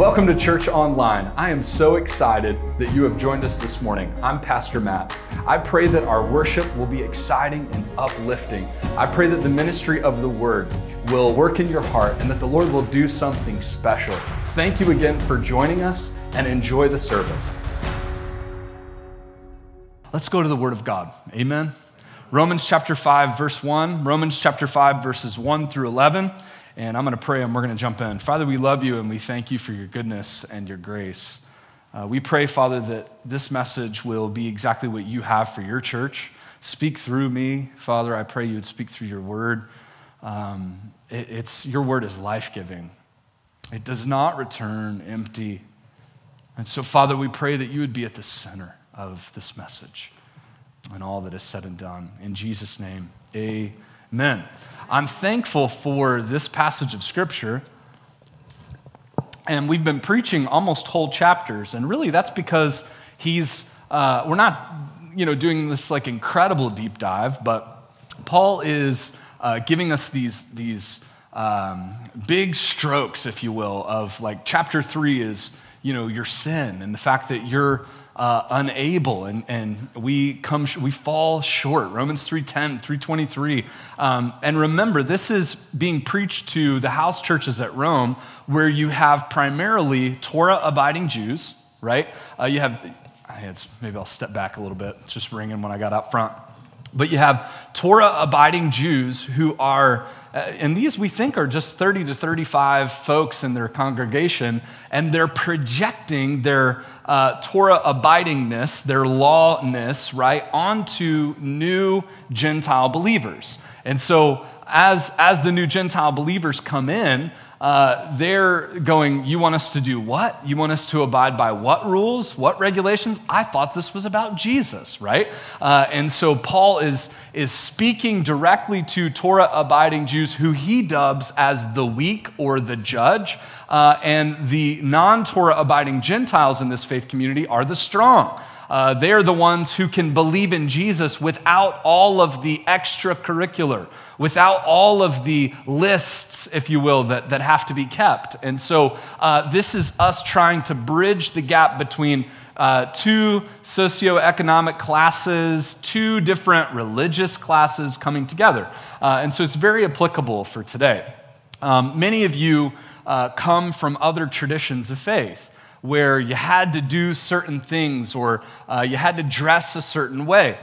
Welcome to Church Online. I am so excited that you have joined us this morning. I'm Pastor Matt. I pray that our worship will be exciting and uplifting. I pray that the ministry of the Word will work in your heart and that the Lord will do something special. Thank you again for joining us and enjoy the service. Let's go to the Word of God. Amen. Romans chapter 5, verse 1, Romans chapter 5, verses 1 through 11. And I'm going to pray and we're going to jump in. Father, we love you and we thank you for your goodness and your grace. Uh, we pray, Father, that this message will be exactly what you have for your church. Speak through me, Father. I pray you would speak through your word. Um, it, it's, your word is life giving, it does not return empty. And so, Father, we pray that you would be at the center of this message and all that is said and done. In Jesus' name, amen. I'm thankful for this passage of Scripture. And we've been preaching almost whole chapters. And really, that's because he's, uh, we're not, you know, doing this like incredible deep dive, but Paul is uh, giving us these, these um, big strokes, if you will, of like chapter three is, you know, your sin and the fact that you're uh, unable and, and we come we fall short. Romans 3.10 3.23 um, and remember this is being preached to the house churches at rome where you have primarily torah abiding jews right? Uh, you have it's, maybe i'll step back a little bit it's just ringing when i got up front but you have Torah abiding Jews who are, uh, and these we think are just 30 to 35 folks in their congregation, and they're projecting their uh, Torah abidingness, their lawness, right, onto new Gentile believers. And so as, as the new Gentile believers come in, uh, they're going, You want us to do what? You want us to abide by what rules, what regulations? I thought this was about Jesus, right? Uh, and so Paul is, is speaking directly to Torah abiding Jews who he dubs as the weak or the judge. Uh, and the non Torah abiding Gentiles in this faith community are the strong. Uh, they're the ones who can believe in Jesus without all of the extracurricular, without all of the lists, if you will, that, that have to be kept. And so uh, this is us trying to bridge the gap between uh, two socioeconomic classes, two different religious classes coming together. Uh, and so it's very applicable for today. Um, many of you uh, come from other traditions of faith where you had to do certain things or uh, you had to dress a certain way.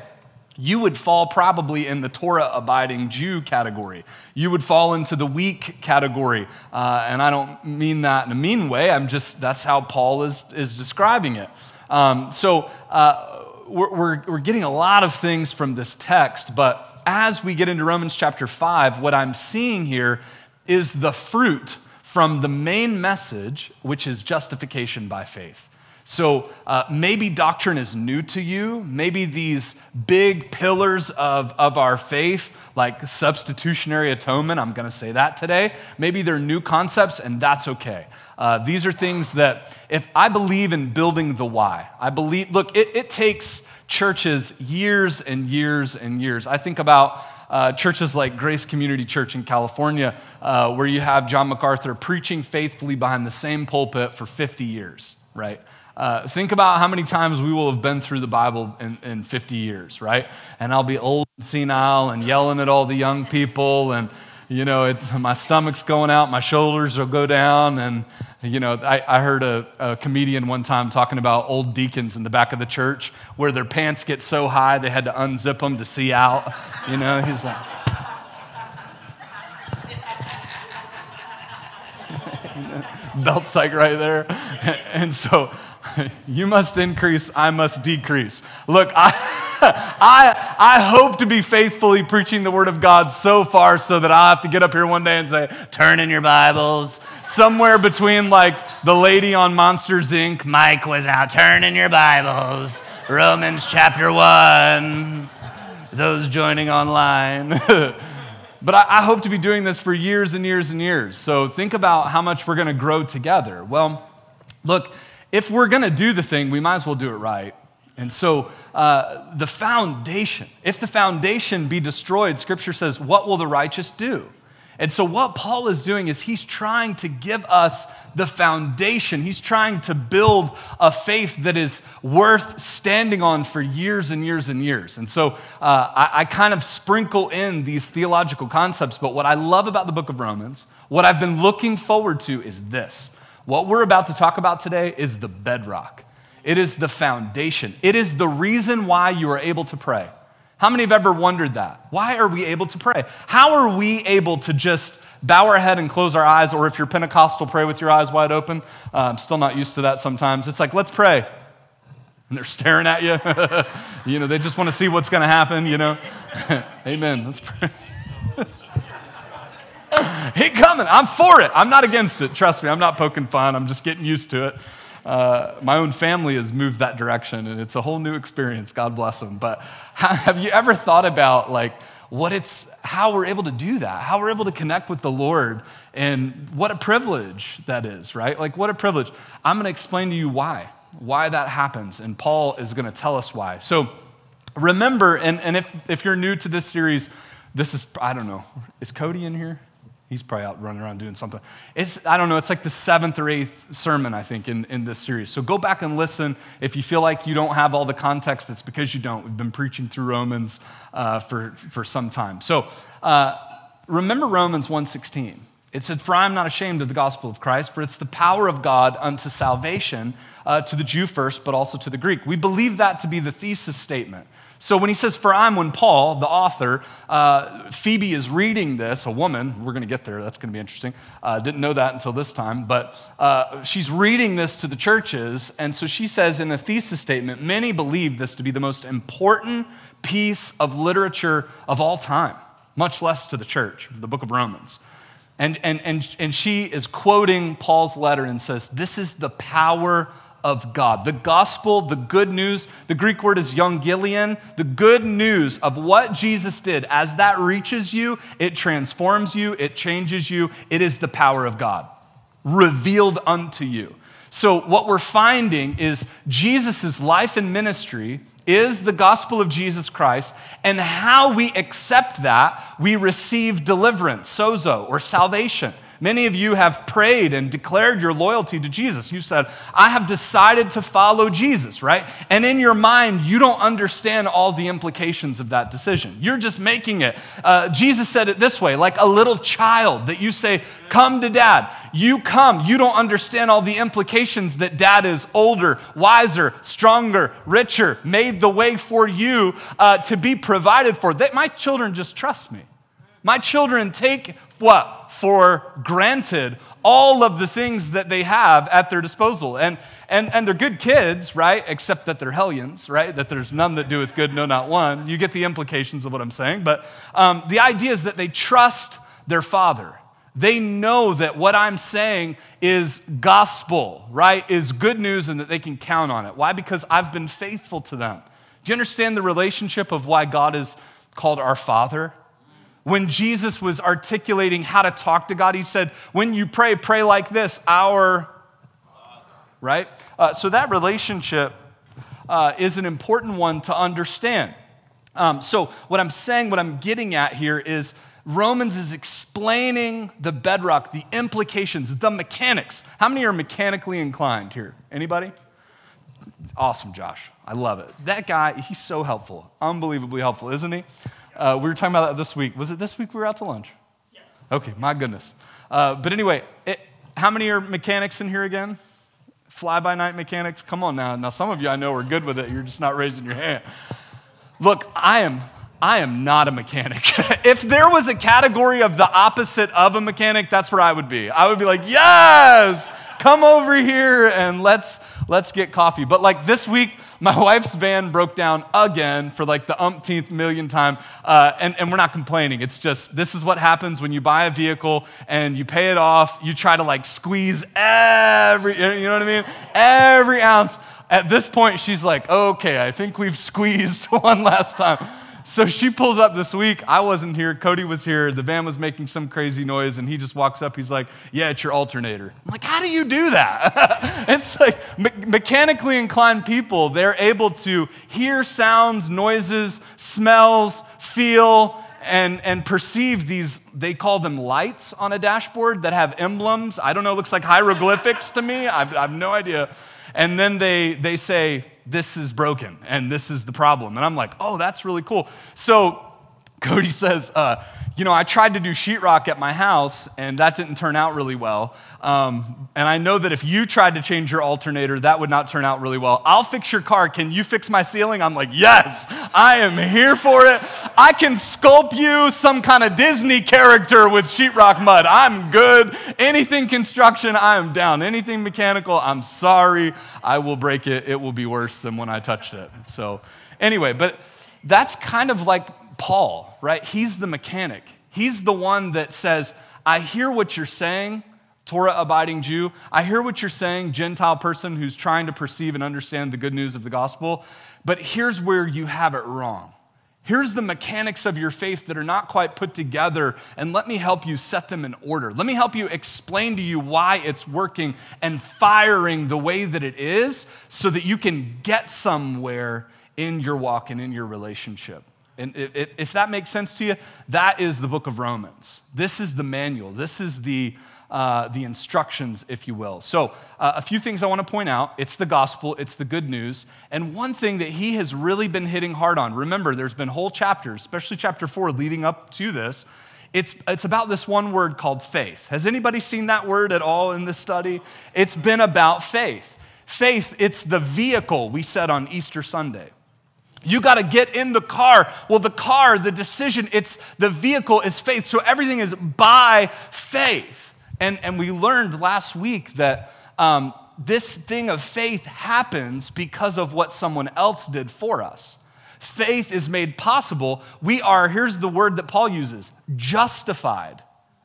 You would fall probably in the Torah abiding Jew category. You would fall into the weak category. Uh, and I don't mean that in a mean way. I'm just, that's how Paul is, is describing it. Um, so, uh, we're, we're, we're, getting a lot of things from this text, but as we get into Romans chapter 5, what I'm seeing here is the fruit from the main message, which is justification by faith. So uh, maybe doctrine is new to you. Maybe these big pillars of, of our faith, like substitutionary atonement, I'm going to say that today, maybe they're new concepts, and that's okay. Uh, these are things that, if I believe in building the why, I believe, look, it, it takes churches years and years and years. I think about uh, churches like Grace Community Church in California, uh, where you have John MacArthur preaching faithfully behind the same pulpit for 50 years, right? Uh, think about how many times we will have been through the Bible in, in 50 years, right? And I'll be old and senile and yelling at all the young people, and you know, my stomach's going out, my shoulders will go down, and you know, I, I heard a, a, comedian one time talking about old deacons in the back of the church where their pants get so high they had to unzip them to see out. You know, he's like, belt like right there. And so you must increase, I must decrease. Look, I, I, I hope to be faithfully preaching the Word of God so far so that I'll have to get up here one day and say, turn in your Bibles. Somewhere between like the lady on Monsters Inc., Mike Wazowski, turn in your Bibles. Romans chapter 1. Those joining online. but I, I hope to be doing this for years and years and years. So think about how much we're going to grow together. Well, look, if we're going to do the thing, we might as well do it right. And so, uh, the foundation, if the foundation be destroyed, Scripture says, what will the righteous do? And so, what Paul is doing is he's trying to give us the foundation. He's trying to build a faith that is worth standing on for years and years and years. And so, uh, I, I kind of sprinkle in these theological concepts. But what I love about the book of Romans, what I've been looking forward to, is this. What we're about to talk about today is the bedrock, it is the foundation, it is the reason why you are able to pray. How many have ever wondered that? Why are we able to pray? How are we able to just bow our head and close our eyes, or if you're Pentecostal, pray with your eyes wide open? Uh, I'm still not used to that sometimes. It's like, let's pray. And they're staring at you. you know, they just want to see what's going to happen, you know. Amen. Let's pray. Hit coming. I'm for it. I'm not against it. Trust me, I'm not poking fun. I'm just getting used to it. Uh, my own family has moved that direction, and it's a whole new experience. God bless them. But have you ever thought about like what it's how we're able to do that? How we're able to connect with the Lord, and what a privilege that is, right? Like what a privilege. I'm going to explain to you why, why that happens, and Paul is going to tell us why. So remember, and, and if, if you're new to this series, this is I don't know, is Cody in here? He's probably out running around doing something. It's, I don't know, it's like the seventh or eighth sermon, I think, in, in this series. So go back and listen. If you feel like you don't have all the context, it's because you don't. We've been preaching through Romans uh, for, for some time. So uh, remember Romans 1.16. It said, For I am not ashamed of the gospel of Christ, for it's the power of God unto salvation uh, to the Jew first, but also to the Greek. We believe that to be the thesis statement. So when he says, For I'm, when Paul, the author, uh, Phoebe is reading this, a woman, we're going to get there, that's going to be interesting. Uh, didn't know that until this time, but uh, she's reading this to the churches. And so she says in a thesis statement, many believe this to be the most important piece of literature of all time, much less to the church, the book of Romans. And, and, and, and she is quoting Paul's letter and says, This is the power of God. The gospel, the good news, the Greek word is euangelion, the good news of what Jesus did. As that reaches you, it transforms you, it changes you. It is the power of God revealed unto you. So, what we're finding is Jesus' life and ministry is the gospel of Jesus Christ, and how we accept that, we receive deliverance, sozo, or salvation. Many of you have prayed and declared your loyalty to Jesus. You said, I have decided to follow Jesus, right? And in your mind, you don't understand all the implications of that decision. You're just making it. Uh, Jesus said it this way like a little child that you say, Come to dad. You come. You don't understand all the implications that dad is older, wiser, stronger, richer, made the way for you uh, to be provided for. My children just trust me. My children take what? For granted all of the things that they have at their disposal. And, and, and they're good kids, right? Except that they're hellions, right? That there's none that doeth good, no, not one. You get the implications of what I'm saying. But um, the idea is that they trust their father. They know that what I'm saying is gospel, right? Is good news and that they can count on it. Why? Because I've been faithful to them. Do you understand the relationship of why God is called our Father? When Jesus was articulating how to talk to God, he said, When you pray, pray like this, our, right? Uh, so that relationship uh, is an important one to understand. Um, so, what I'm saying, what I'm getting at here is Romans is explaining the bedrock, the implications, the mechanics. How many are mechanically inclined here? Anybody? Awesome, Josh. I love it. That guy, he's so helpful. Unbelievably helpful, isn't he? Uh, we were talking about that this week. Was it this week we were out to lunch? Yes. Okay, my goodness. Uh, but anyway, it, how many are mechanics in here again? Fly by night mechanics? Come on now. Now, some of you I know are good with it. You're just not raising your hand. Look, I am. I am not a mechanic. if there was a category of the opposite of a mechanic, that's where I would be. I would be like, yes, come over here and let's let's get coffee. But like this week, my wife's van broke down again for like the umpteenth million time, uh, and, and we're not complaining. It's just this is what happens when you buy a vehicle and you pay it off. You try to like squeeze every, you know what I mean? Every ounce. At this point, she's like, okay, I think we've squeezed one last time. So she pulls up this week. I wasn't here. Cody was here. The van was making some crazy noise, and he just walks up. He's like, Yeah, it's your alternator. I'm like, How do you do that? it's like me- mechanically inclined people, they're able to hear sounds, noises, smells, feel, and, and perceive these, they call them lights on a dashboard that have emblems. I don't know, looks like hieroglyphics to me. I've, I have no idea. And then they, they say, this is broken and this is the problem. And I'm like, oh, that's really cool. So Cody says, uh, you know, I tried to do sheetrock at my house and that didn't turn out really well. Um, and I know that if you tried to change your alternator, that would not turn out really well. I'll fix your car. Can you fix my ceiling? I'm like, yes, I am here for it. I can sculpt you some kind of Disney character with sheetrock mud. I'm good. Anything construction, I am down. Anything mechanical, I'm sorry. I will break it. It will be worse than when I touched it. So, anyway, but that's kind of like Paul, right? He's the mechanic. He's the one that says, I hear what you're saying, Torah abiding Jew. I hear what you're saying, Gentile person who's trying to perceive and understand the good news of the gospel. But here's where you have it wrong. Here's the mechanics of your faith that are not quite put together, and let me help you set them in order. Let me help you explain to you why it's working and firing the way that it is so that you can get somewhere in your walk and in your relationship. And if that makes sense to you, that is the book of Romans. This is the manual. This is the, uh, the instructions, if you will. So, uh, a few things I want to point out it's the gospel, it's the good news. And one thing that he has really been hitting hard on remember, there's been whole chapters, especially chapter four leading up to this. It's, it's about this one word called faith. Has anybody seen that word at all in this study? It's been about faith. Faith, it's the vehicle we said on Easter Sunday. You got to get in the car. Well, the car, the decision, it's the vehicle is faith. So everything is by faith. And, and we learned last week that um, this thing of faith happens because of what someone else did for us. Faith is made possible. We are, here's the word that Paul uses justified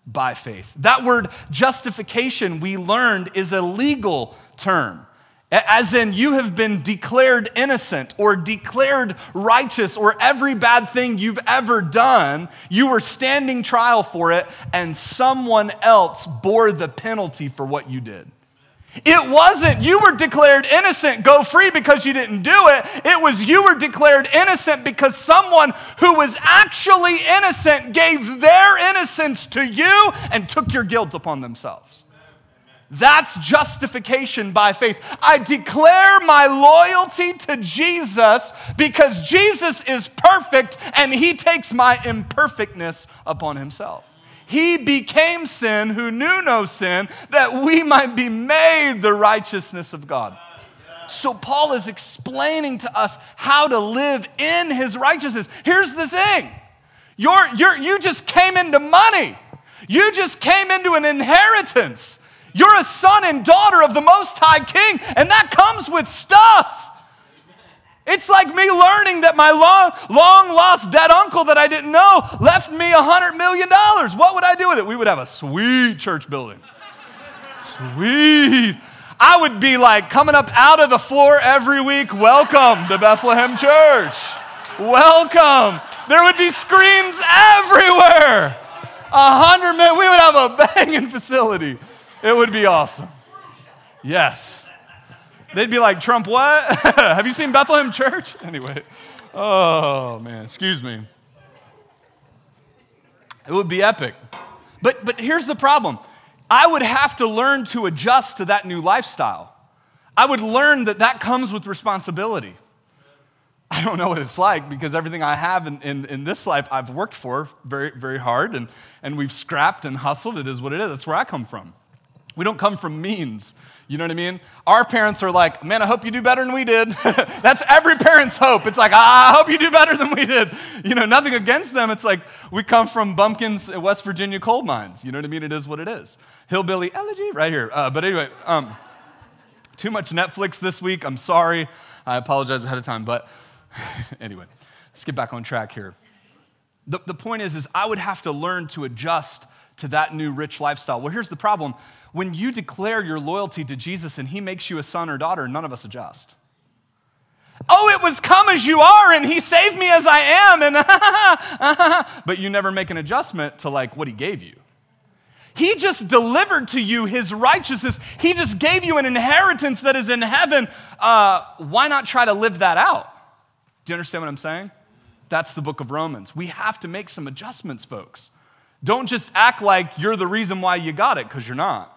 by faith. That word justification, we learned, is a legal term. As in, you have been declared innocent or declared righteous, or every bad thing you've ever done, you were standing trial for it, and someone else bore the penalty for what you did. It wasn't you were declared innocent, go free because you didn't do it. It was you were declared innocent because someone who was actually innocent gave their innocence to you and took your guilt upon themselves. That's justification by faith. I declare my loyalty to Jesus because Jesus is perfect and he takes my imperfectness upon himself. He became sin who knew no sin that we might be made the righteousness of God. So, Paul is explaining to us how to live in his righteousness. Here's the thing you're, you're, you just came into money, you just came into an inheritance. You're a son and daughter of the Most High King, and that comes with stuff. It's like me learning that my long, long lost dead uncle that I didn't know left me a $100 million. What would I do with it? We would have a sweet church building. Sweet. I would be like coming up out of the floor every week. Welcome to Bethlehem Church. Welcome. There would be screens everywhere. A hundred men. We would have a banging facility. It would be awesome. Yes. They'd be like, Trump, what? Have you seen Bethlehem Church? Anyway. Oh, man. Excuse me. It would be epic. But, but here's the problem I would have to learn to adjust to that new lifestyle. I would learn that that comes with responsibility. I don't know what it's like because everything I have in, in, in, this life I've worked for very, very hard and, and we've scrapped and hustled. It is what it is. That's where I come from. We don't come from means. You know what I mean? Our parents are like, man, I hope you do better than we did. That's every parent's hope. It's like, I hope you do better than we did. You know, nothing against them. It's like, we come from bumpkins at West Virginia coal mines. You know what I mean? It is what it is. Hillbilly elegy right here. Uh, but anyway, um, too much Netflix this week. I'm sorry. I apologize ahead of time. But anyway, let's get back on track here. The, the point is, is I would have to learn to adjust to that new rich lifestyle. Well, here's the problem when you declare your loyalty to Jesus and he makes you a son or daughter, none of us adjust. Oh, it was come as you are, and he saved me as I am, and but you never make an adjustment to like what he gave you. He just delivered to you his righteousness. He just gave you an inheritance that is in heaven. Uh, why not try to live that out? Do you understand what I'm saying? That's the book of Romans. We have to make some adjustments, folks. Don't just act like you're the reason why you got it, because you're not.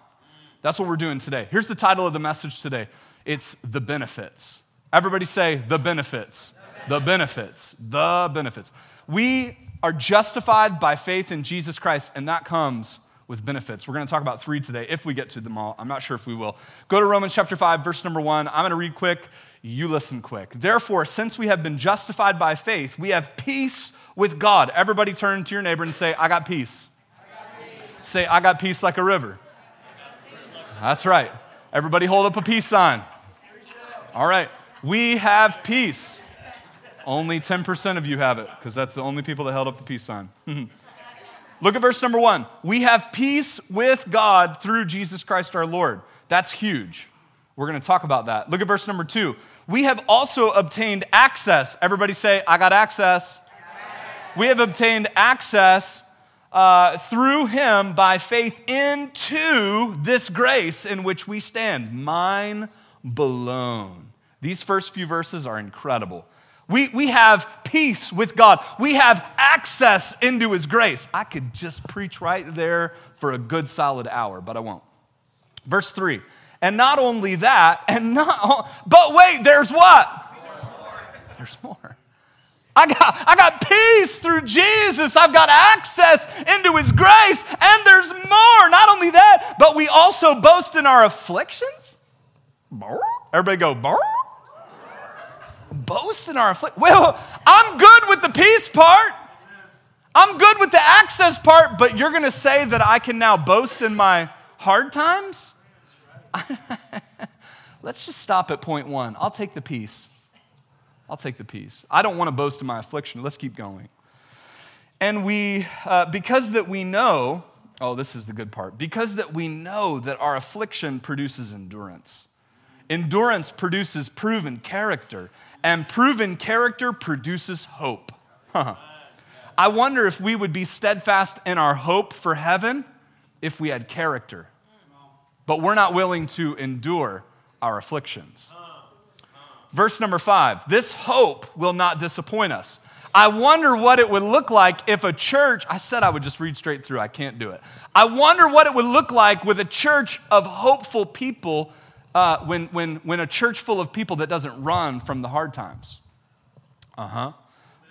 That's what we're doing today. Here's the title of the message today it's The Benefits. Everybody say, The benefits. The benefits. The benefits. We are justified by faith in Jesus Christ, and that comes with benefits. We're going to talk about three today if we get to them all. I'm not sure if we will. Go to Romans chapter 5, verse number 1. I'm going to read quick. You listen quick. Therefore, since we have been justified by faith, we have peace with God. Everybody turn to your neighbor and say, I got peace. I got peace. Say, I got peace like a river. That's right. Everybody hold up a peace sign. All right. We have peace. Only 10% of you have it because that's the only people that held up the peace sign. Look at verse number one. We have peace with God through Jesus Christ our Lord. That's huge. We're going to talk about that. Look at verse number two. We have also obtained access. Everybody say, I got access. We have obtained access uh, through him by faith into this grace in which we stand. Mine blown. These first few verses are incredible. We, we have peace with God. We have access into His grace. I could just preach right there for a good solid hour, but I won't. Verse 3 And not only that, and not, but wait, there's what? There's more. I got, I got peace through Jesus. I've got access into His grace, and there's more. Not only that, but we also boast in our afflictions. Everybody go, Burr? boast in our affliction. Well, I'm good with the peace part. I'm good with the access part, but you're going to say that I can now boast in my hard times? Let's just stop at point one. I'll take the peace. I'll take the peace. I don't want to boast in my affliction. Let's keep going. And we, uh, because that we know, oh, this is the good part, because that we know that our affliction produces endurance. Endurance produces proven character, and proven character produces hope. I wonder if we would be steadfast in our hope for heaven if we had character. But we're not willing to endure our afflictions. Verse number five this hope will not disappoint us. I wonder what it would look like if a church, I said I would just read straight through, I can't do it. I wonder what it would look like with a church of hopeful people uh, when, when, when a church full of people that doesn't run from the hard times. Uh huh.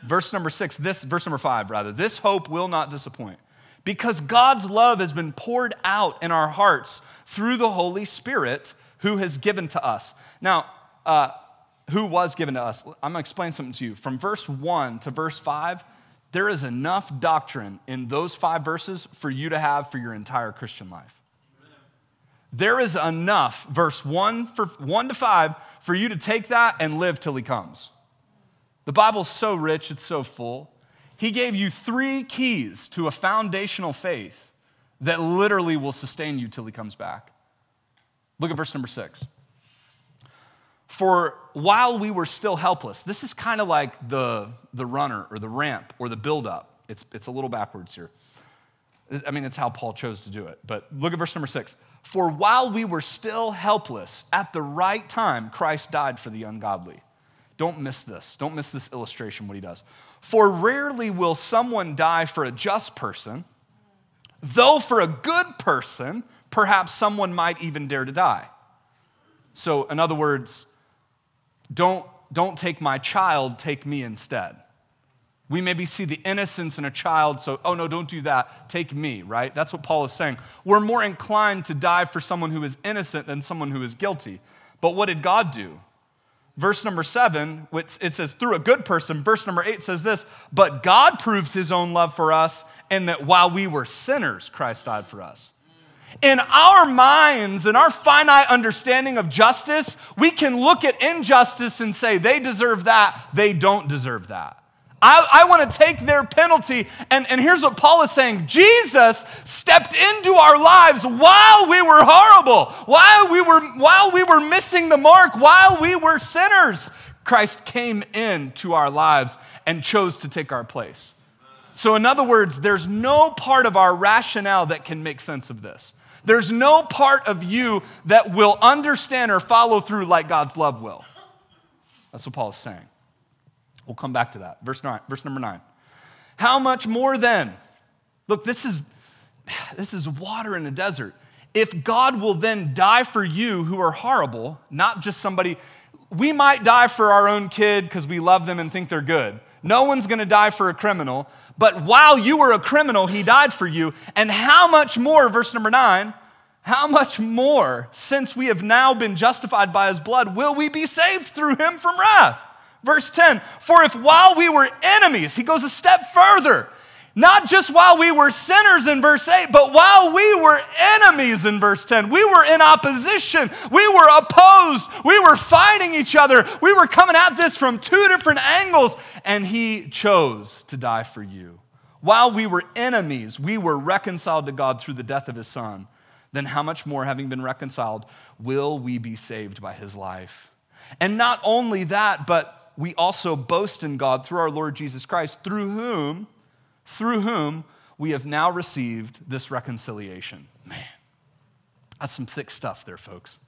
Verse number six, this, verse number five, rather, this hope will not disappoint because God's love has been poured out in our hearts through the Holy Spirit who has given to us. Now, uh, who was given to us? I'm gonna explain something to you. From verse one to verse five, there is enough doctrine in those five verses for you to have for your entire Christian life. There is enough, verse 1, for, 1 to 5, for you to take that and live till he comes. The Bible's so rich, it's so full. He gave you three keys to a foundational faith that literally will sustain you till he comes back. Look at verse number 6. For while we were still helpless, this is kind of like the, the runner or the ramp or the buildup. It's, it's a little backwards here. I mean, it's how Paul chose to do it. But look at verse number six. For while we were still helpless, at the right time, Christ died for the ungodly. Don't miss this. Don't miss this illustration, what he does. For rarely will someone die for a just person, though for a good person, perhaps someone might even dare to die. So, in other words, don't, don't take my child, take me instead. We maybe see the innocence in a child, so, oh no, don't do that. Take me, right? That's what Paul is saying. We're more inclined to die for someone who is innocent than someone who is guilty. But what did God do? Verse number seven, it says, through a good person. Verse number eight says this, but God proves his own love for us, and that while we were sinners, Christ died for us. In our minds and our finite understanding of justice, we can look at injustice and say, they deserve that, they don't deserve that. I, I want to take their penalty. And, and here's what Paul is saying Jesus stepped into our lives while we were horrible, while we were, while we were missing the mark, while we were sinners. Christ came into our lives and chose to take our place. So, in other words, there's no part of our rationale that can make sense of this. There's no part of you that will understand or follow through like God's love will. That's what Paul is saying. We'll come back to that. Verse, nine, verse number nine. How much more then? Look, this is, this is water in a desert. If God will then die for you who are horrible, not just somebody, we might die for our own kid because we love them and think they're good. No one's gonna die for a criminal, but while you were a criminal, he died for you. And how much more, verse number nine, how much more, since we have now been justified by his blood, will we be saved through him from wrath? Verse 10 For if while we were enemies, he goes a step further, not just while we were sinners in verse 8, but while we were enemies in verse 10. We were in opposition. We were opposed. We were fighting each other. We were coming at this from two different angles, and He chose to die for you. While we were enemies, we were reconciled to God through the death of His Son. Then, how much more, having been reconciled, will we be saved by His life? And not only that, but we also boast in God through our Lord Jesus Christ, through whom through whom we have now received this reconciliation. Man, that's some thick stuff there, folks.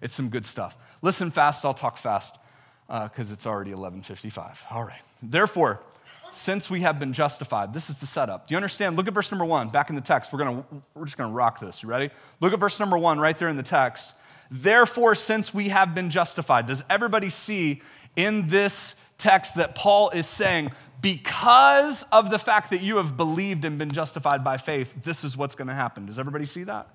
It's some good stuff. Listen fast, I'll talk fast because uh, it's already 11:55. All right. Therefore, since we have been justified, this is the setup. Do you understand? Look at verse number one, back in the text. We're gonna we're just gonna rock this. You ready? Look at verse number one right there in the text. Therefore, since we have been justified, does everybody see in this text that Paul is saying, because of the fact that you have believed and been justified by faith, this is what's going to happen. Does everybody see that?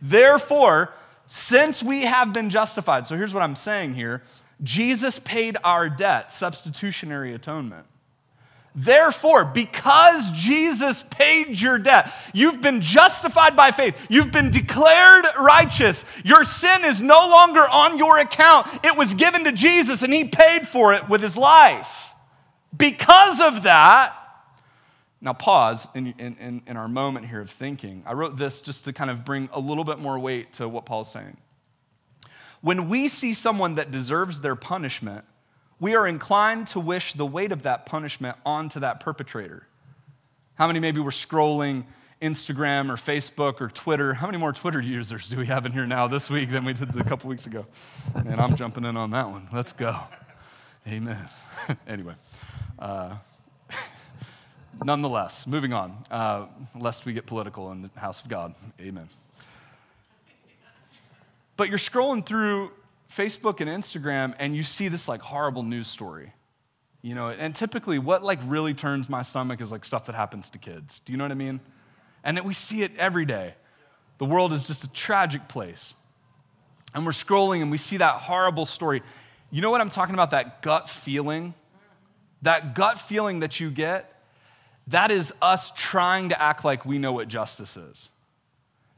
Therefore, since we have been justified, so here's what I'm saying here Jesus paid our debt, substitutionary atonement. Therefore, because Jesus paid your debt, you've been justified by faith. You've been declared righteous. Your sin is no longer on your account. It was given to Jesus, and He paid for it with His life. Because of that, now pause in, in, in our moment here of thinking. I wrote this just to kind of bring a little bit more weight to what Paul's saying. When we see someone that deserves their punishment, we are inclined to wish the weight of that punishment onto that perpetrator. How many maybe were scrolling Instagram or Facebook or Twitter? How many more Twitter users do we have in here now this week than we did a couple weeks ago? And I'm jumping in on that one. Let's go. Amen. anyway. Uh, nonetheless, moving on, uh, lest we get political in the house of God. Amen. But you're scrolling through Facebook and Instagram and you see this like horrible news story. You know, and typically what like really turns my stomach is like stuff that happens to kids. Do you know what I mean? And that we see it every day. The world is just a tragic place. And we're scrolling and we see that horrible story. You know what I'm talking about? That gut feeling that gut feeling that you get, that is us trying to act like we know what justice is.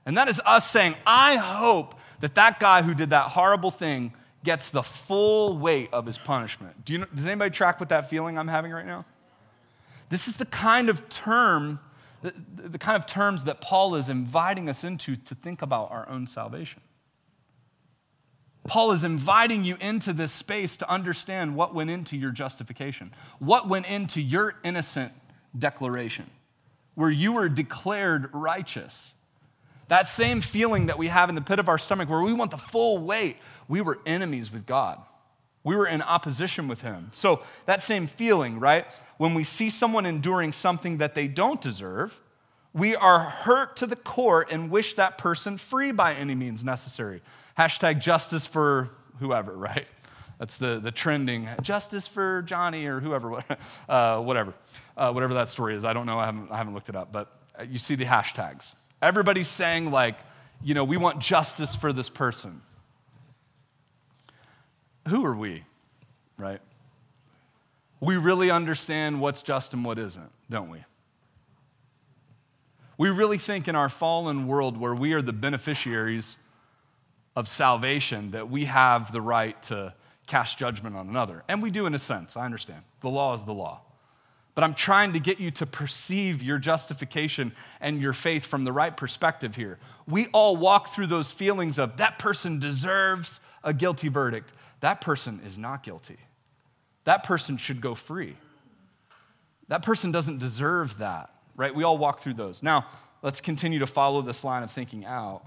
And that is us saying, I hope that that guy who did that horrible thing gets the full weight of his punishment. Do you know, does anybody track with that feeling I'm having right now? This is the kind of term, the, the kind of terms that Paul is inviting us into to think about our own salvation. Paul is inviting you into this space to understand what went into your justification, what went into your innocent declaration, where you were declared righteous. That same feeling that we have in the pit of our stomach, where we want the full weight, we were enemies with God. We were in opposition with Him. So, that same feeling, right? When we see someone enduring something that they don't deserve, we are hurt to the core and wish that person free by any means necessary. Hashtag justice for whoever, right? That's the, the trending justice for Johnny or whoever, uh, whatever, uh, whatever that story is. I don't know. I haven't, I haven't looked it up, but you see the hashtags. Everybody's saying, like, you know, we want justice for this person. Who are we, right? We really understand what's just and what isn't, don't we? We really think in our fallen world where we are the beneficiaries of salvation that we have the right to cast judgment on another. And we do in a sense, I understand. The law is the law. But I'm trying to get you to perceive your justification and your faith from the right perspective here. We all walk through those feelings of that person deserves a guilty verdict. That person is not guilty. That person should go free. That person doesn't deserve that, right? We all walk through those. Now, let's continue to follow this line of thinking out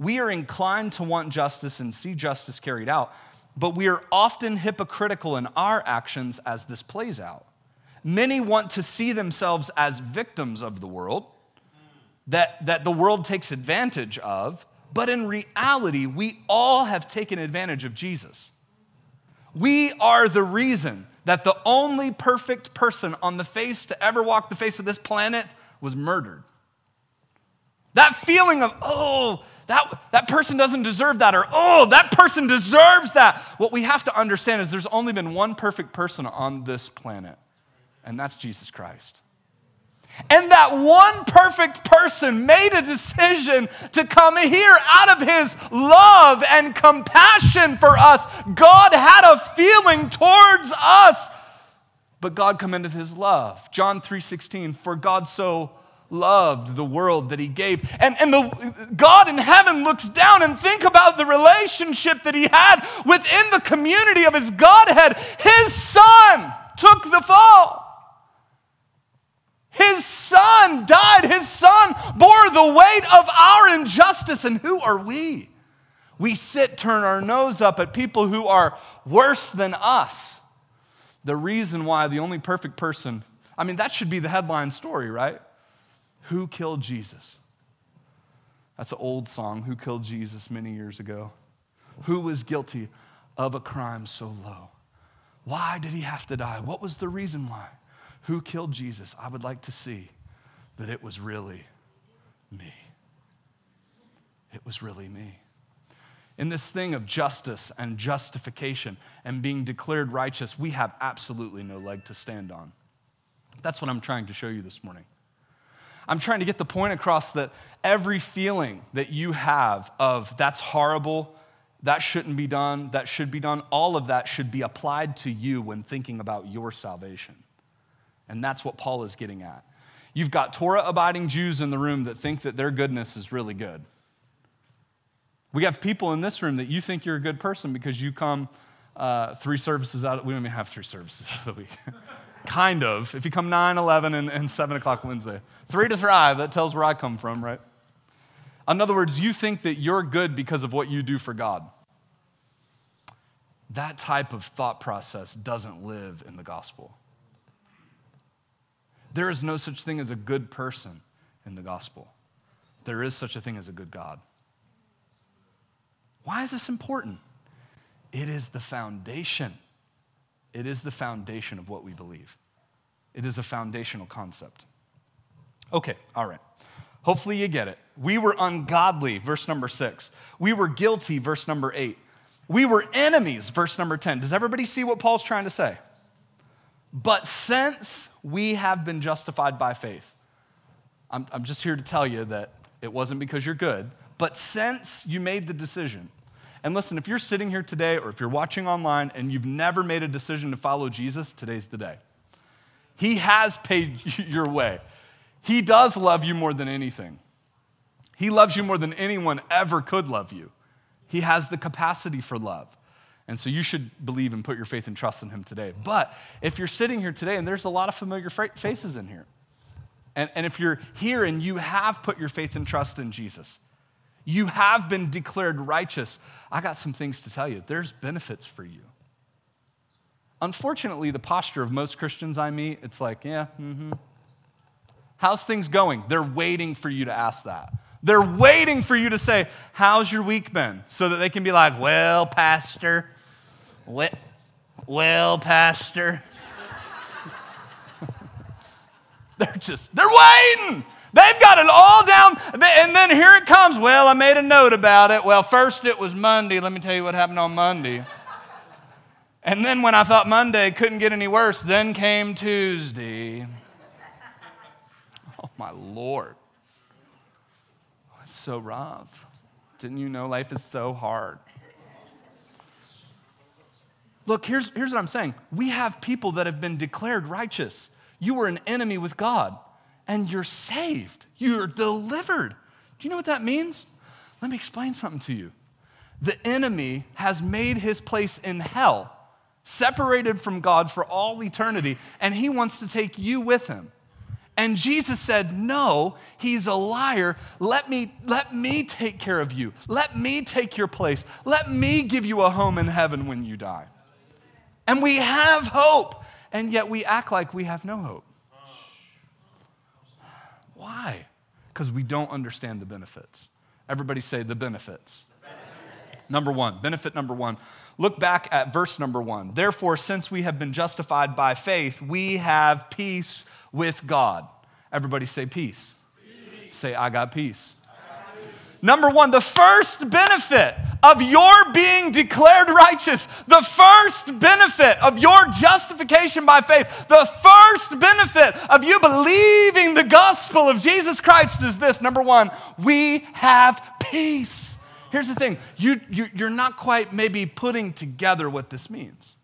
we are inclined to want justice and see justice carried out. but we are often hypocritical in our actions as this plays out. Many want to see themselves as victims of the world, that, that the world takes advantage of, but in reality, we all have taken advantage of Jesus. We are the reason that the only perfect person on the face to ever walk the face of this planet was murdered. That feeling of, oh, that, that person doesn't deserve that, or oh, that person deserves that. What we have to understand is there's only been one perfect person on this planet, and that's Jesus Christ. And that one perfect person made a decision to come here out of his love and compassion for us. God had a feeling towards us, but God commendeth his love. John 3:16, for God so loved the world that he gave. And, and the, God in heaven looks down and think about the relationship that he had within the community of his Godhead. His son took the fall. His son died. His son bore the weight of our injustice. And who are we? We sit, turn our nose up at people who are worse than us. The reason why the only perfect person, I mean, that should be the headline story, right? Who killed Jesus? That's an old song, Who Killed Jesus, many years ago. Who was guilty of a crime so low? Why did he have to die? What was the reason why? Who killed Jesus? I would like to see that it was really me. It was really me. In this thing of justice and justification and being declared righteous, we have absolutely no leg to stand on. That's what I'm trying to show you this morning. I'm trying to get the point across that every feeling that you have of that's horrible, that shouldn't be done, that should be done, all of that should be applied to you when thinking about your salvation. And that's what Paul is getting at. You've got Torah abiding Jews in the room that think that their goodness is really good. We have people in this room that you think you're a good person because you come uh, three services out. Of, we don't even have three services out of the week. kind of. If you come 9, 11, and, and 7 o'clock Wednesday. Three to thrive, that tells where I come from, right? In other words, you think that you're good because of what you do for God. That type of thought process doesn't live in the gospel. There is no such thing as a good person in the gospel. There is such a thing as a good God. Why is this important? It is the foundation. It is the foundation of what we believe. It is a foundational concept. Okay, all right. Hopefully you get it. We were ungodly, verse number six. We were guilty, verse number eight. We were enemies, verse number 10. Does everybody see what Paul's trying to say? But since we have been justified by faith, I'm, I'm just here to tell you that it wasn't because you're good, but since you made the decision, and listen, if you're sitting here today or if you're watching online and you've never made a decision to follow Jesus, today's the day. He has paid your way. He does love you more than anything. He loves you more than anyone ever could love you. He has the capacity for love. And so you should believe and put your faith and trust in him today. But if you're sitting here today, and there's a lot of familiar faces in here, and, and if you're here and you have put your faith and trust in Jesus, you have been declared righteous, I got some things to tell you. There's benefits for you. Unfortunately, the posture of most Christians I meet, it's like, yeah, mm-hmm. How's things going? They're waiting for you to ask that. They're waiting for you to say, How's your week been? So that they can be like, Well, Pastor, well, well Pastor. they're just, they're waiting. They've got it all down. And then here it comes. Well, I made a note about it. Well, first it was Monday. Let me tell you what happened on Monday. And then when I thought Monday couldn't get any worse, then came Tuesday. Oh, my Lord. It's so rough. Didn't you know life is so hard? Look, here's, here's what I'm saying. We have people that have been declared righteous. You were an enemy with God, and you're saved. You're delivered. Do you know what that means? Let me explain something to you. The enemy has made his place in hell, separated from God for all eternity, and he wants to take you with him. And Jesus said, No, he's a liar. Let me, let me take care of you. Let me take your place. Let me give you a home in heaven when you die. And we have hope, and yet we act like we have no hope. Why? Because we don't understand the benefits. Everybody say the benefits. Number one, benefit number one. Look back at verse number one. Therefore, since we have been justified by faith, we have peace with God. Everybody say peace. peace. Say, I got peace. Number one, the first benefit of your being declared righteous, the first benefit of your justification by faith, the first benefit of you believing the gospel of Jesus Christ is this number one, we have peace. Here's the thing you, you, you're not quite maybe putting together what this means.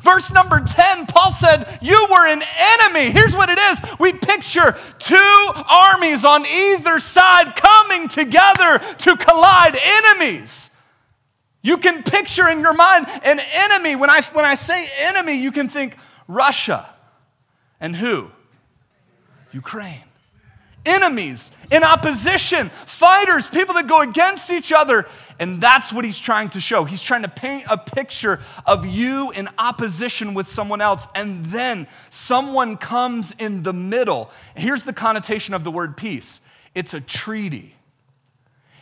Verse number 10, Paul said, You were an enemy. Here's what it is we picture two armies on either side coming together to collide, enemies. You can picture in your mind an enemy. When I, when I say enemy, you can think Russia. And who? Ukraine enemies, in opposition, fighters, people that go against each other. And that's what he's trying to show. He's trying to paint a picture of you in opposition with someone else. And then someone comes in the middle. Here's the connotation of the word peace it's a treaty.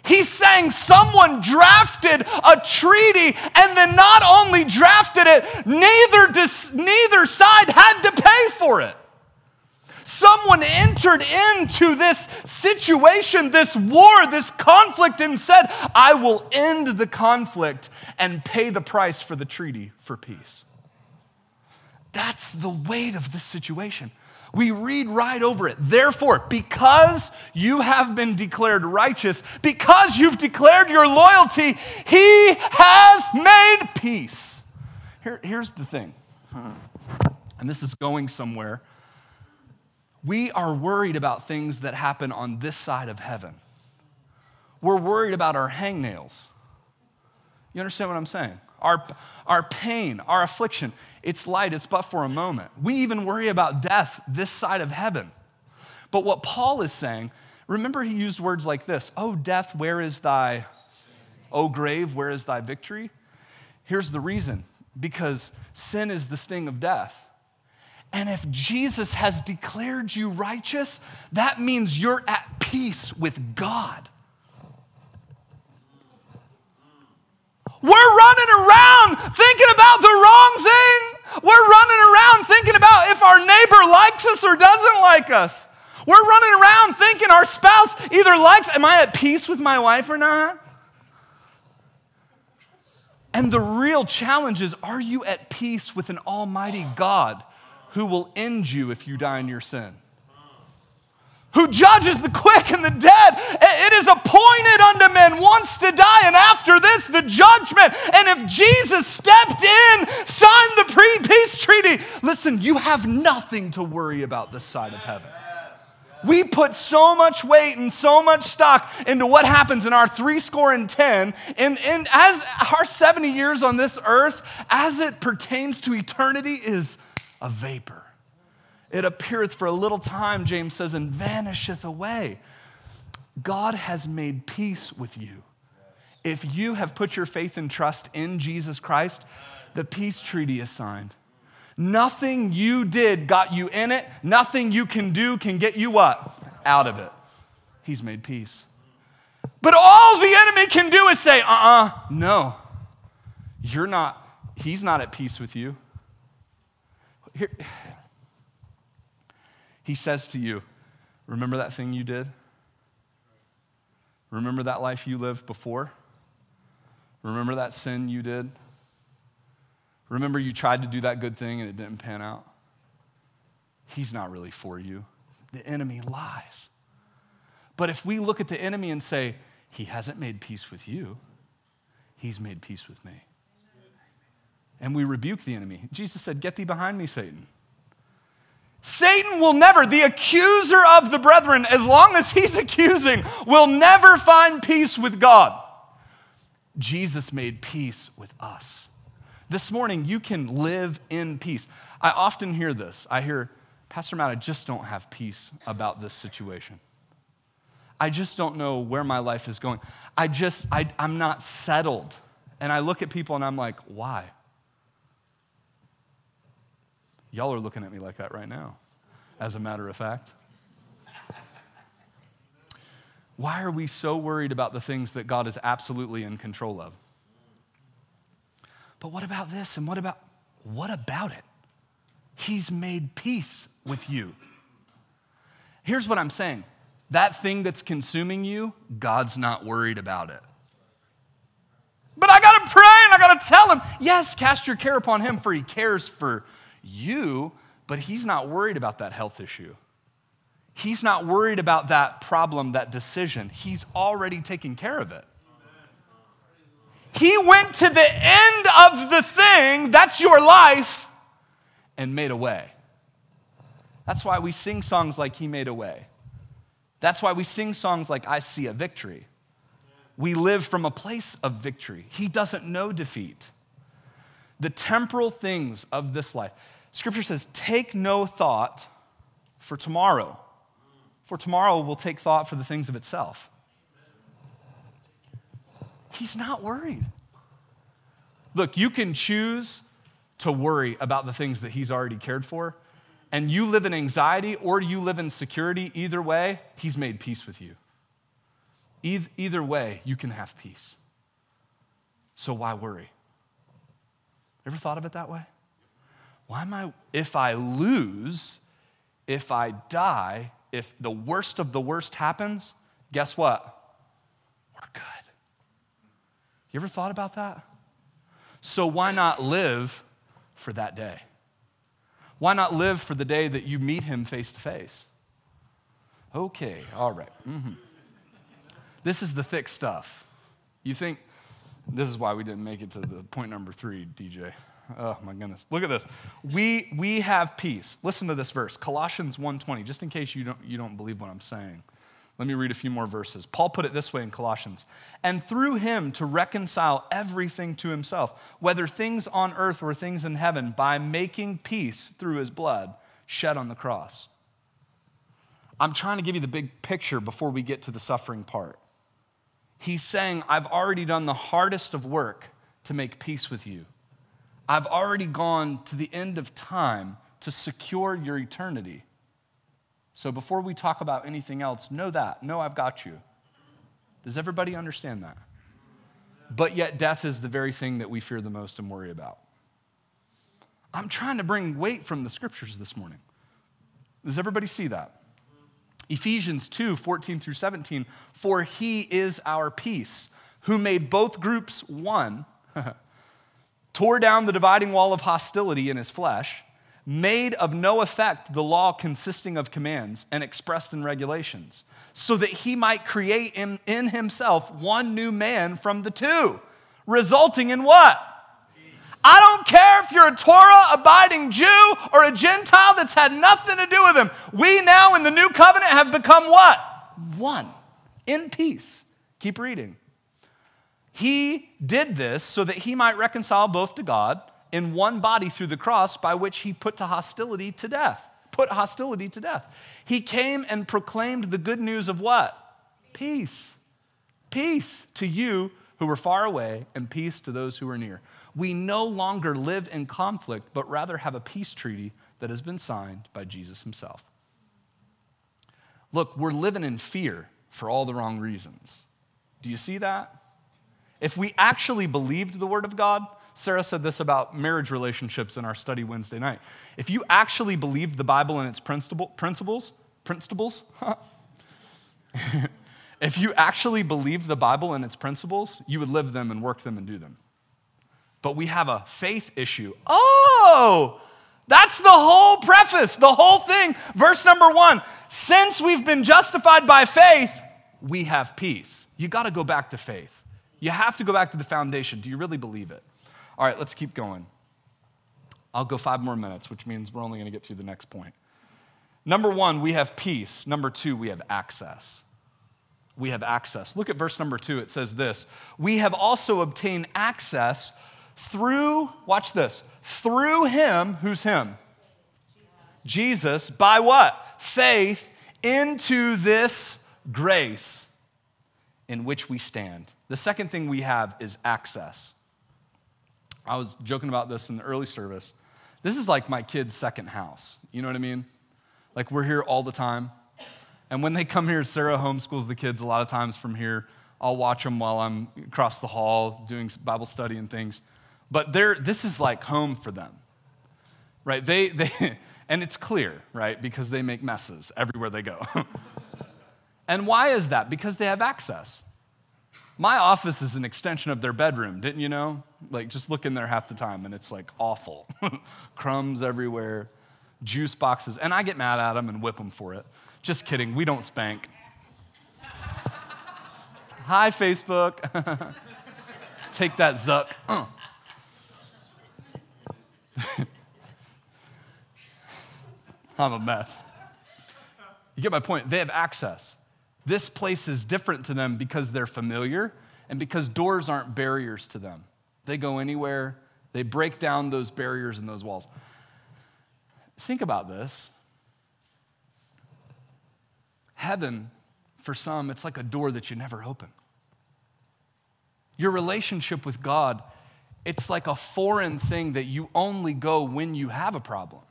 He's saying someone drafted a treaty and then not only drafted it, neither, dis, neither side had to pay for it. Someone entered into this situation, this war, this conflict, and said, I will end the conflict and pay the price for the treaty for peace. That's the weight of this situation. We read right over it. Therefore, because you have been declared righteous, because you've declared your loyalty, he has made peace. Here, here's the thing, and this is going somewhere we are worried about things that happen on this side of heaven. We're worried about our hangnails. You understand what I'm saying? Our, our pain, our affliction, it's light, it's but for a moment. We even worry about death this side of heaven. But what Paul is saying, remember he used words like this Oh, death, where is thy, oh, grave, where is thy victory? Here's the reason because sin is the sting of death. And if Jesus has declared you righteous, that means you're at peace with God. We're running around thinking about the wrong thing. We're running around thinking about if our neighbor likes us or doesn't like us. We're running around thinking our spouse either likes, am I at peace with my wife or not? And the real challenge is are you at peace with an almighty God who will end you if you die in your sin. Who judges the quick and the dead. It is appointed unto men once to die, and after this, the judgment. And if Jesus stepped in, signed the pre peace treaty, listen, you have nothing to worry about this side of heaven. We put so much weight and so much stock into what happens in our three score and ten, and, and as our 70 years on this earth, as it pertains to eternity, is a vapor. It appeareth for a little time, James says, and vanisheth away. God has made peace with you. If you have put your faith and trust in Jesus Christ, the peace treaty is signed. Nothing you did got you in it. Nothing you can do can get you what? Out of it. He's made peace. But all the enemy can do is say, uh uh-uh, uh, no. You're not, he's not at peace with you. Here, he says to you, Remember that thing you did? Remember that life you lived before? Remember that sin you did? Remember you tried to do that good thing and it didn't pan out? He's not really for you. The enemy lies. But if we look at the enemy and say, He hasn't made peace with you, He's made peace with me and we rebuke the enemy. Jesus said, Get thee behind me, Satan. Satan will never, the accuser of the brethren, as long as he's accusing, will never find peace with God. Jesus made peace with us. This morning, you can live in peace. I often hear this. I hear, Pastor Matt, I just don't have peace about this situation. I just don't know where my life is going. I just, I, I'm not settled. And I look at people and I'm like, why? Y'all are looking at me like that right now, as a matter of fact. Why are we so worried about the things that God is absolutely in control of? But what about this and what about what about it? He's made peace with you. Here's what I'm saying. That thing that's consuming you, God's not worried about it. But I got to pray and I got to tell him, yes, cast your care upon him for he cares for you, but he's not worried about that health issue. He's not worried about that problem, that decision. He's already taken care of it. He went to the end of the thing, that's your life, and made a way. That's why we sing songs like He made a way. That's why we sing songs like I See a Victory. We live from a place of victory. He doesn't know defeat. The temporal things of this life. Scripture says, take no thought for tomorrow, for tomorrow will take thought for the things of itself. He's not worried. Look, you can choose to worry about the things that He's already cared for, and you live in anxiety or you live in security. Either way, He's made peace with you. Either way, you can have peace. So why worry? Ever thought of it that way? Why am I, if I lose, if I die, if the worst of the worst happens, guess what? We're good. You ever thought about that? So why not live for that day? Why not live for the day that you meet him face to face? Okay, all right. mm-hmm. This is the thick stuff. You think this is why we didn't make it to the point number three, DJ. Oh my goodness. Look at this. We we have peace. Listen to this verse, Colossians 1:20, just in case you don't you don't believe what I'm saying. Let me read a few more verses. Paul put it this way in Colossians and through him to reconcile everything to himself, whether things on earth or things in heaven, by making peace through his blood shed on the cross. I'm trying to give you the big picture before we get to the suffering part. He's saying, I've already done the hardest of work to make peace with you. I've already gone to the end of time to secure your eternity. So before we talk about anything else, know that. Know I've got you. Does everybody understand that? But yet, death is the very thing that we fear the most and worry about. I'm trying to bring weight from the scriptures this morning. Does everybody see that? Ephesians 2 14 through 17. For he is our peace, who made both groups one, tore down the dividing wall of hostility in his flesh made of no effect the law consisting of commands and expressed in regulations, so that he might create in, in himself one new man from the two, resulting in what? I don't care if you're a Torah abiding Jew or a Gentile that's had nothing to do with him. We now in the new covenant have become what? One in peace. Keep reading. He did this so that he might reconcile both to God in one body through the cross by which he put to hostility to death. Put hostility to death. He came and proclaimed the good news of what? Peace. Peace to you who were far away and peace to those who were near. We no longer live in conflict, but rather have a peace treaty that has been signed by Jesus himself. Look, we're living in fear for all the wrong reasons. Do you see that? If we actually believed the word of God, Sarah said this about marriage relationships in our study Wednesday night. If you actually believed the Bible and its principle, principles, principles, if you actually believed the Bible and its principles, you would live them and work them and do them. But we have a faith issue. Oh, that's the whole preface, the whole thing. Verse number one since we've been justified by faith, we have peace. You got to go back to faith. You have to go back to the foundation. Do you really believe it? All right, let's keep going. I'll go five more minutes, which means we're only going to get through the next point. Number one, we have peace. Number two, we have access. We have access. Look at verse number two. It says this We have also obtained access through, watch this, through him, who's him? Jesus, by what? Faith into this grace in which we stand. The second thing we have is access. I was joking about this in the early service. This is like my kid's second house. You know what I mean? Like we're here all the time. And when they come here, Sarah homeschools the kids a lot of times from here. I'll watch them while I'm across the hall doing Bible study and things. But they're, this is like home for them, right? They, they, and it's clear, right? Because they make messes everywhere they go. and why is that? Because they have access. My office is an extension of their bedroom, didn't you know? Like, just look in there half the time and it's like awful. Crumbs everywhere, juice boxes. And I get mad at them and whip them for it. Just kidding, we don't spank. Hi, Facebook. Take that, Zuck. Uh. I'm a mess. You get my point. They have access. This place is different to them because they're familiar and because doors aren't barriers to them. They go anywhere, they break down those barriers and those walls. Think about this. Heaven, for some, it's like a door that you never open. Your relationship with God, it's like a foreign thing that you only go when you have a problem.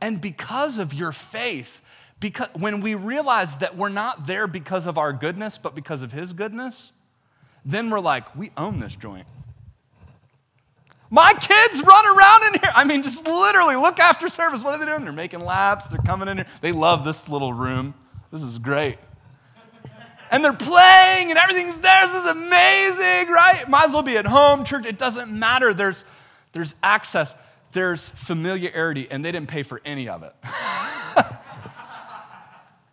And because of your faith, because when we realize that we're not there because of our goodness, but because of His goodness, then we're like, we own this joint. My kids run around in here. I mean, just literally look after service. What are they doing? They're making laps. They're coming in here. They love this little room. This is great. And they're playing and everything's there. This is amazing, right? Might as well be at home, church. It doesn't matter. There's, there's access there's familiarity, and they didn't pay for any of it.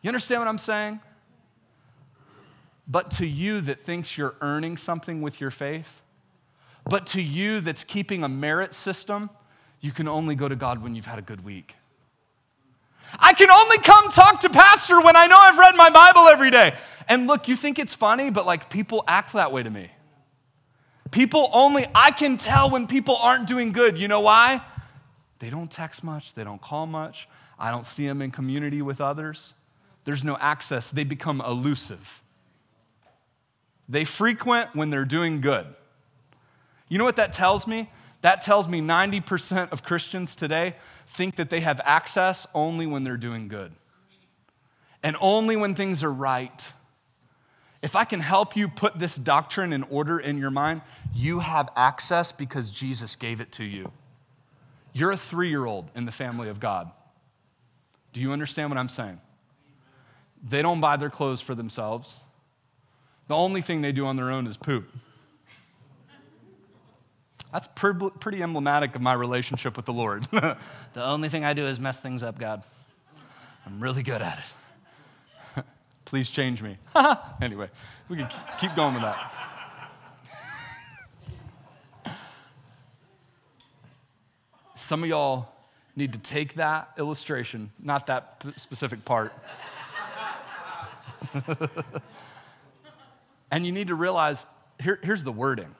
you understand what I'm saying? But to you that thinks you're earning something with your faith, but to you that's keeping a merit system, you can only go to God when you've had a good week. I can only come talk to Pastor when I know I've read my Bible every day. And look, you think it's funny, but like people act that way to me. People only, I can tell when people aren't doing good. You know why? They don't text much, they don't call much. I don't see them in community with others. There's no access. They become elusive. They frequent when they're doing good. You know what that tells me? That tells me 90% of Christians today think that they have access only when they're doing good and only when things are right. If I can help you put this doctrine in order in your mind, you have access because Jesus gave it to you. You're a three year old in the family of God. Do you understand what I'm saying? They don't buy their clothes for themselves. The only thing they do on their own is poop. That's pretty emblematic of my relationship with the Lord. the only thing I do is mess things up, God. I'm really good at it. Please change me. anyway, we can keep going with that. Some of y'all need to take that illustration, not that specific part. and you need to realize here, here's the wording,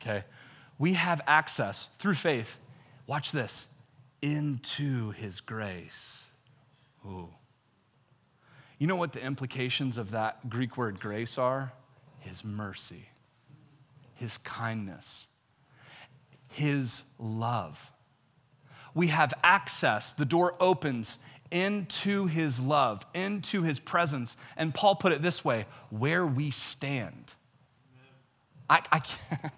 okay? We have access through faith, watch this, into his grace. Ooh. You know what the implications of that Greek word grace are? His mercy, his kindness, his love we have access. The door opens into his love, into his presence. And Paul put it this way where we stand. I, I can't.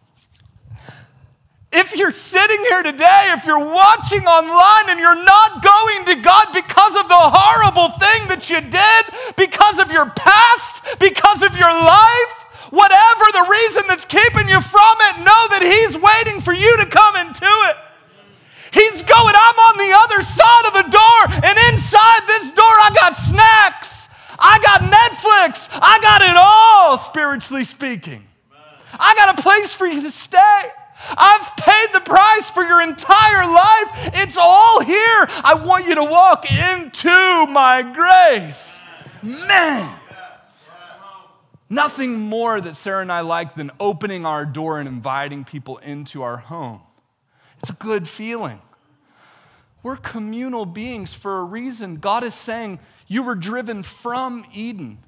If you're sitting here today, if you're watching online and you're not going to God because of the horrible thing that you did, because of your past, because of your life, whatever the reason that's keeping you from it, know that He's waiting for you to come into it. He's going, I'm on the other side of the door, and inside this door, I got snacks. I got Netflix. I got it all, spiritually speaking. I got a place for you to stay. I've paid the price for your entire life. It's all here. I want you to walk into my grace. Man. Nothing more that Sarah and I like than opening our door and inviting people into our home. It's a good feeling. We're communal beings for a reason. God is saying, You were driven from Eden.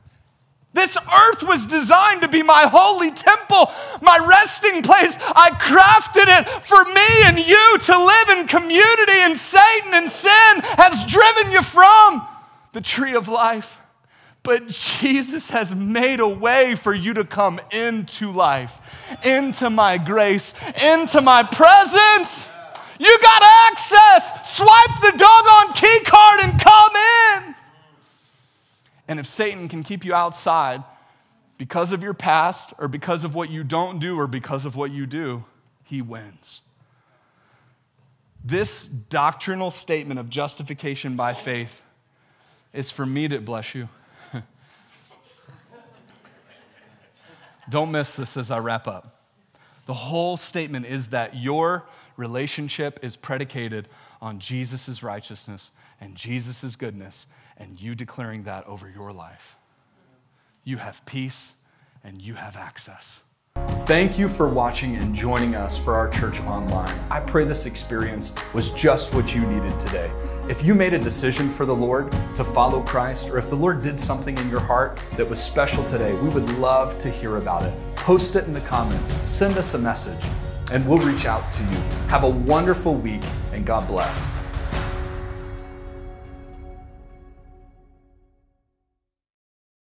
This earth was designed to be my holy temple, my resting place. I crafted it for me and you to live in community, and Satan and sin has driven you from the tree of life. But Jesus has made a way for you to come into life, into my grace, into my presence. You got access. Swipe the doggone key card and come in. And if Satan can keep you outside because of your past or because of what you don't do or because of what you do, he wins. This doctrinal statement of justification by faith is for me to bless you. don't miss this as I wrap up. The whole statement is that your relationship is predicated on Jesus' righteousness and Jesus' goodness and you declaring that over your life. You have peace and you have access. Thank you for watching and joining us for our church online. I pray this experience was just what you needed today. If you made a decision for the Lord to follow Christ, or if the Lord did something in your heart that was special today, we would love to hear about it. Post it in the comments, send us a message, and we'll reach out to you. Have a wonderful week, and God bless.